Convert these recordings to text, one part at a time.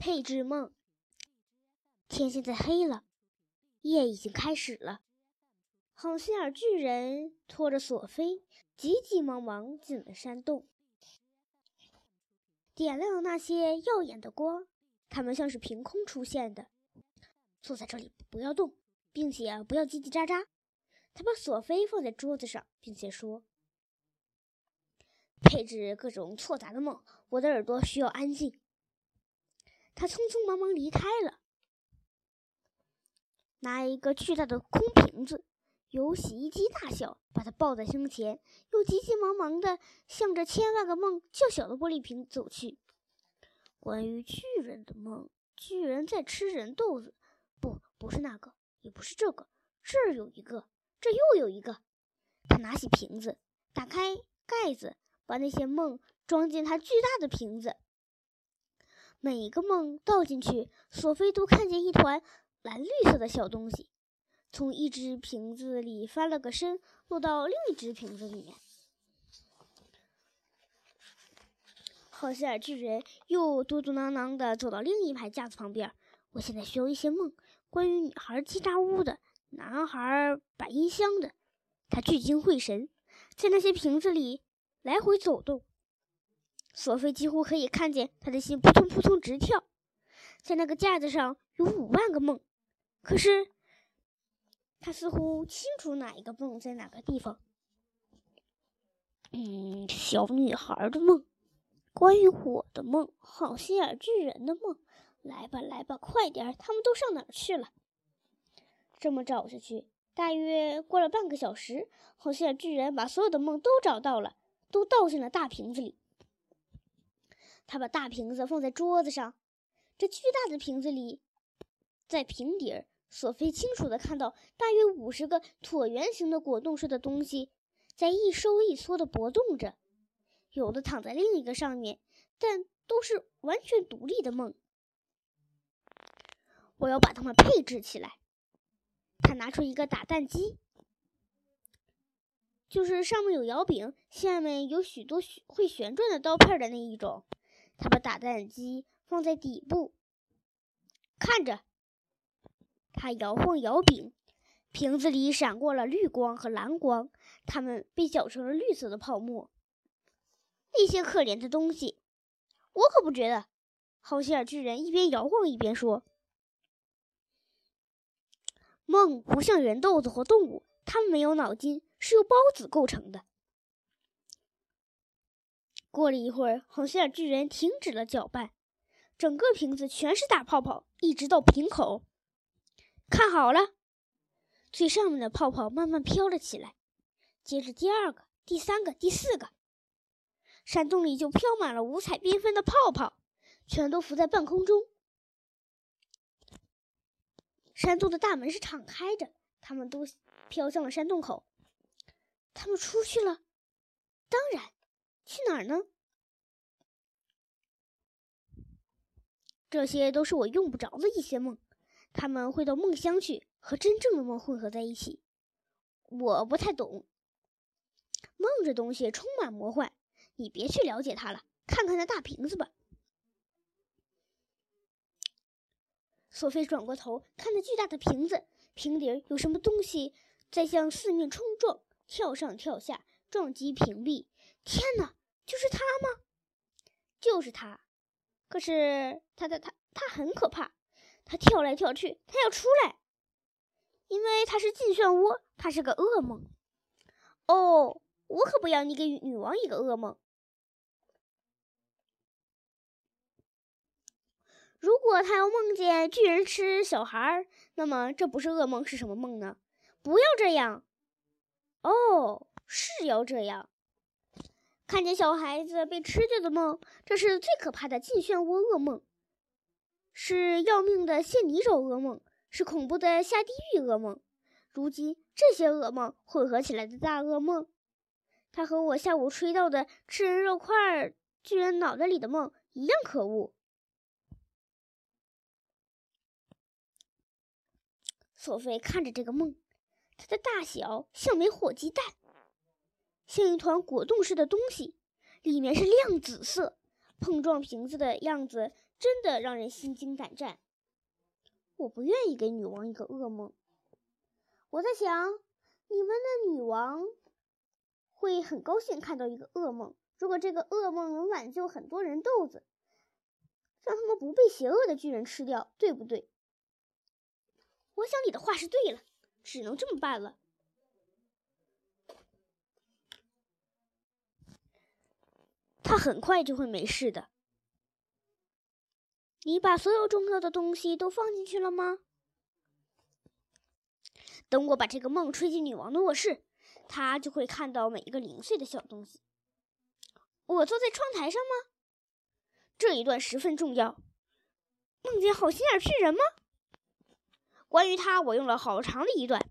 配置梦。天现在黑了，夜已经开始了。好心眼巨人拖着索菲，急急忙忙进了山洞，点亮那些耀眼的光。他们像是凭空出现的。坐在这里，不要动，并且不要叽叽喳喳。他把索菲放在桌子上，并且说：“配置各种错杂的梦，我的耳朵需要安静。”他匆匆忙忙离开了，拿一个巨大的空瓶子，有洗衣机大小，把它抱在胸前，又急急忙忙地向着千万个梦较小的玻璃瓶走去。关于巨人的梦，巨人在吃人豆子，不，不是那个，也不是这个，这儿有一个，这又有一个。他拿起瓶子，打开盖子，把那些梦装进他巨大的瓶子。每一个梦倒进去，索菲都看见一团蓝绿色的小东西，从一只瓶子里翻了个身，落到另一只瓶子里面。好心眼巨人又嘟嘟囔囔地走到另一排架子旁边。我现在需要一些梦，关于女孩叽喳屋的，男孩摆音箱的。他聚精会神，在那些瓶子里来回走动。索菲几乎可以看见他的心扑通扑通直跳，在那个架子上有五万个梦，可是他似乎清楚哪一个梦在哪个地方。嗯，小女孩的梦，关于我的梦，好心眼巨人的梦，来吧来吧，快点！他们都上哪儿去了？这么找下去，大约过了半个小时，好心眼巨人把所有的梦都找到了，都倒进了大瓶子里。他把大瓶子放在桌子上，这巨大的瓶子里，在瓶底儿，索菲清楚地看到大约五十个椭圆形的果冻似的东西，在一收一缩地搏动着，有的躺在另一个上面，但都是完全独立的梦。我要把它们配置起来。他拿出一个打蛋机，就是上面有摇柄，下面有许多会旋转的刀片的那一种。他把打蛋机放在底部，看着，他摇晃摇柄，瓶子里闪过了绿光和蓝光，它们被搅成了绿色的泡沫。那些可怜的东西，我可不觉得。好心眼巨人一边摇晃一边说：“梦不像人豆子或动物，它们没有脑筋，是由孢子构成的。”过了一会儿，好心眼巨人停止了搅拌，整个瓶子全是大泡泡，一直到瓶口。看好了，最上面的泡泡慢慢飘了起来，接着第二个、第三个、第四个，山洞里就飘满了五彩缤纷的泡泡，全都浮在半空中。山洞的大门是敞开着，它们都飘向了山洞口。他们出去了，当然。去哪儿呢？这些都是我用不着的一些梦，他们会到梦乡去，和真正的梦混合在一起。我不太懂梦这东西，充满魔幻。你别去了解它了，看看那大瓶子吧。索菲转过头，看着巨大的瓶子，瓶底有什么东西在向四面冲撞，跳上跳下，撞击瓶壁。天哪！就是他吗？就是他。可是他他他他很可怕，他跳来跳去，他要出来，因为他是进漩涡，他是个噩梦。哦，我可不要你给女王一个噩梦。如果他要梦见巨人吃小孩儿，那么这不是噩梦是什么梦呢？不要这样。哦，是要这样。看见小孩子被吃掉的梦，这是最可怕的进漩涡噩梦，是要命的陷泥沼噩梦，是恐怖的下地狱噩梦。如今这些噩梦混合起来的大噩梦，它和我下午吹到的吃人肉块、巨人脑袋里的梦一样可恶。索菲看着这个梦，它的大小像枚火鸡蛋。像一团果冻似的东西，里面是亮紫色，碰撞瓶子的样子真的让人心惊胆战。我不愿意给女王一个噩梦。我在想，你们的女王会很高兴看到一个噩梦。如果这个噩梦能挽救很多人豆子，让他们不被邪恶的巨人吃掉，对不对？我想你的话是对了，只能这么办了。他很快就会没事的。你把所有重要的东西都放进去了吗？等我把这个梦吹进女王的卧室，她就会看到每一个零碎的小东西。我坐在窗台上吗？这一段十分重要。梦见好心眼巨人吗？关于他，我用了好长的一段。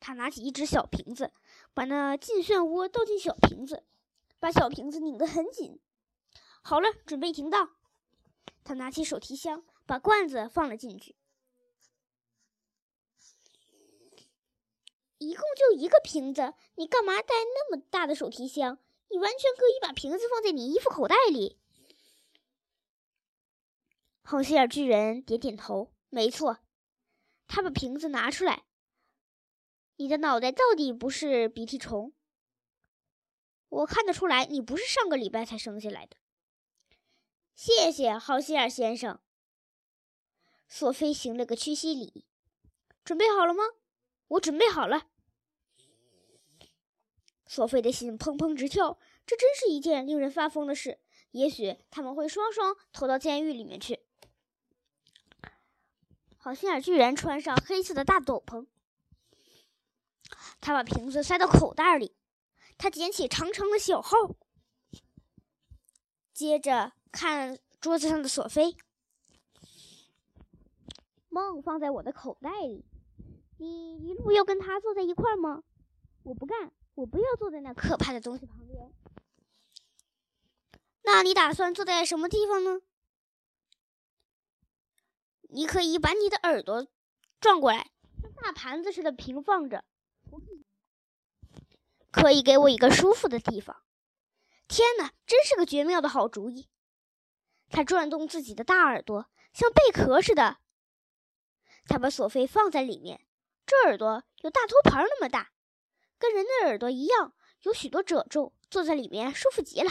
他拿起一只小瓶子，把那进漩涡倒进小瓶子。把小瓶子拧得很紧。好了，准备停当。他拿起手提箱，把罐子放了进去。一共就一个瓶子，你干嘛带那么大的手提箱？你完全可以把瓶子放在你衣服口袋里。好心眼巨人点点头，没错。他把瓶子拿出来。你的脑袋到底不是鼻涕虫？我看得出来，你不是上个礼拜才生下来的。谢谢，好心眼先生。索菲行了个屈膝礼。准备好了吗？我准备好了。索菲的心砰砰直跳，这真是一件令人发疯的事。也许他们会双双投到监狱里面去。好心眼巨人穿上黑色的大斗篷，他把瓶子塞到口袋里。他捡起长长的小号，接着看桌子上的索菲。梦放在我的口袋里，你一路要跟他坐在一块儿吗？我不干，我不要坐在那可怕的东西旁边。那你打算坐在什么地方呢？你可以把你的耳朵转过来，像大盘子似的平放着。可以给我一个舒服的地方。天哪，真是个绝妙的好主意！他转动自己的大耳朵，像贝壳似的。他把索菲放在里面，这耳朵有大托盘那么大，跟人的耳朵一样，有许多褶皱，坐在里面舒服极了。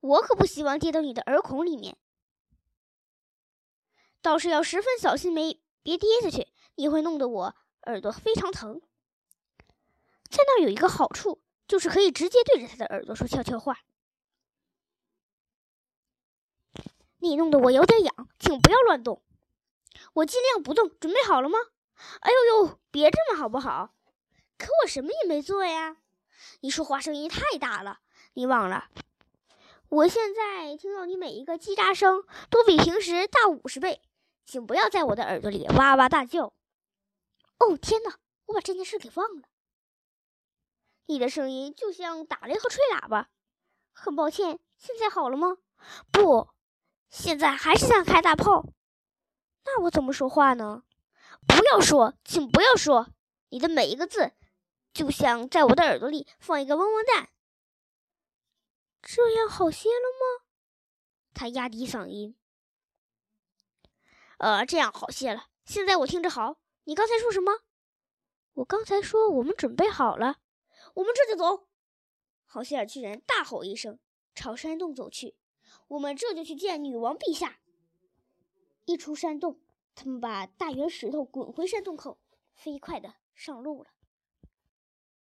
我可不希望跌到你的耳孔里面，倒是要十分小心，没别跌下去，你会弄得我。耳朵非常疼，在那儿有一个好处，就是可以直接对着他的耳朵说悄悄话。你弄得我有点痒，请不要乱动。我尽量不动，准备好了吗？哎呦呦，别这么好不好？可我什么也没做呀。你说话声音太大了，你忘了？我现在听到你每一个叽喳声都比平时大五十倍，请不要在我的耳朵里哇哇大叫。哦天哪！我把这件事给忘了。你的声音就像打雷和吹喇叭。很抱歉，现在好了吗？不，现在还是像开大炮。那我怎么说话呢？不要说，请不要说。你的每一个字，就像在我的耳朵里放一个嗡嗡蛋。这样好些了吗？他压低嗓音。呃，这样好些了。现在我听着好。你刚才说什么？我刚才说我们准备好了，我们这就走。好心眼巨人大吼一声，朝山洞走去。我们这就去见女王陛下。一出山洞，他们把大圆石头滚回山洞口，飞快的上路了。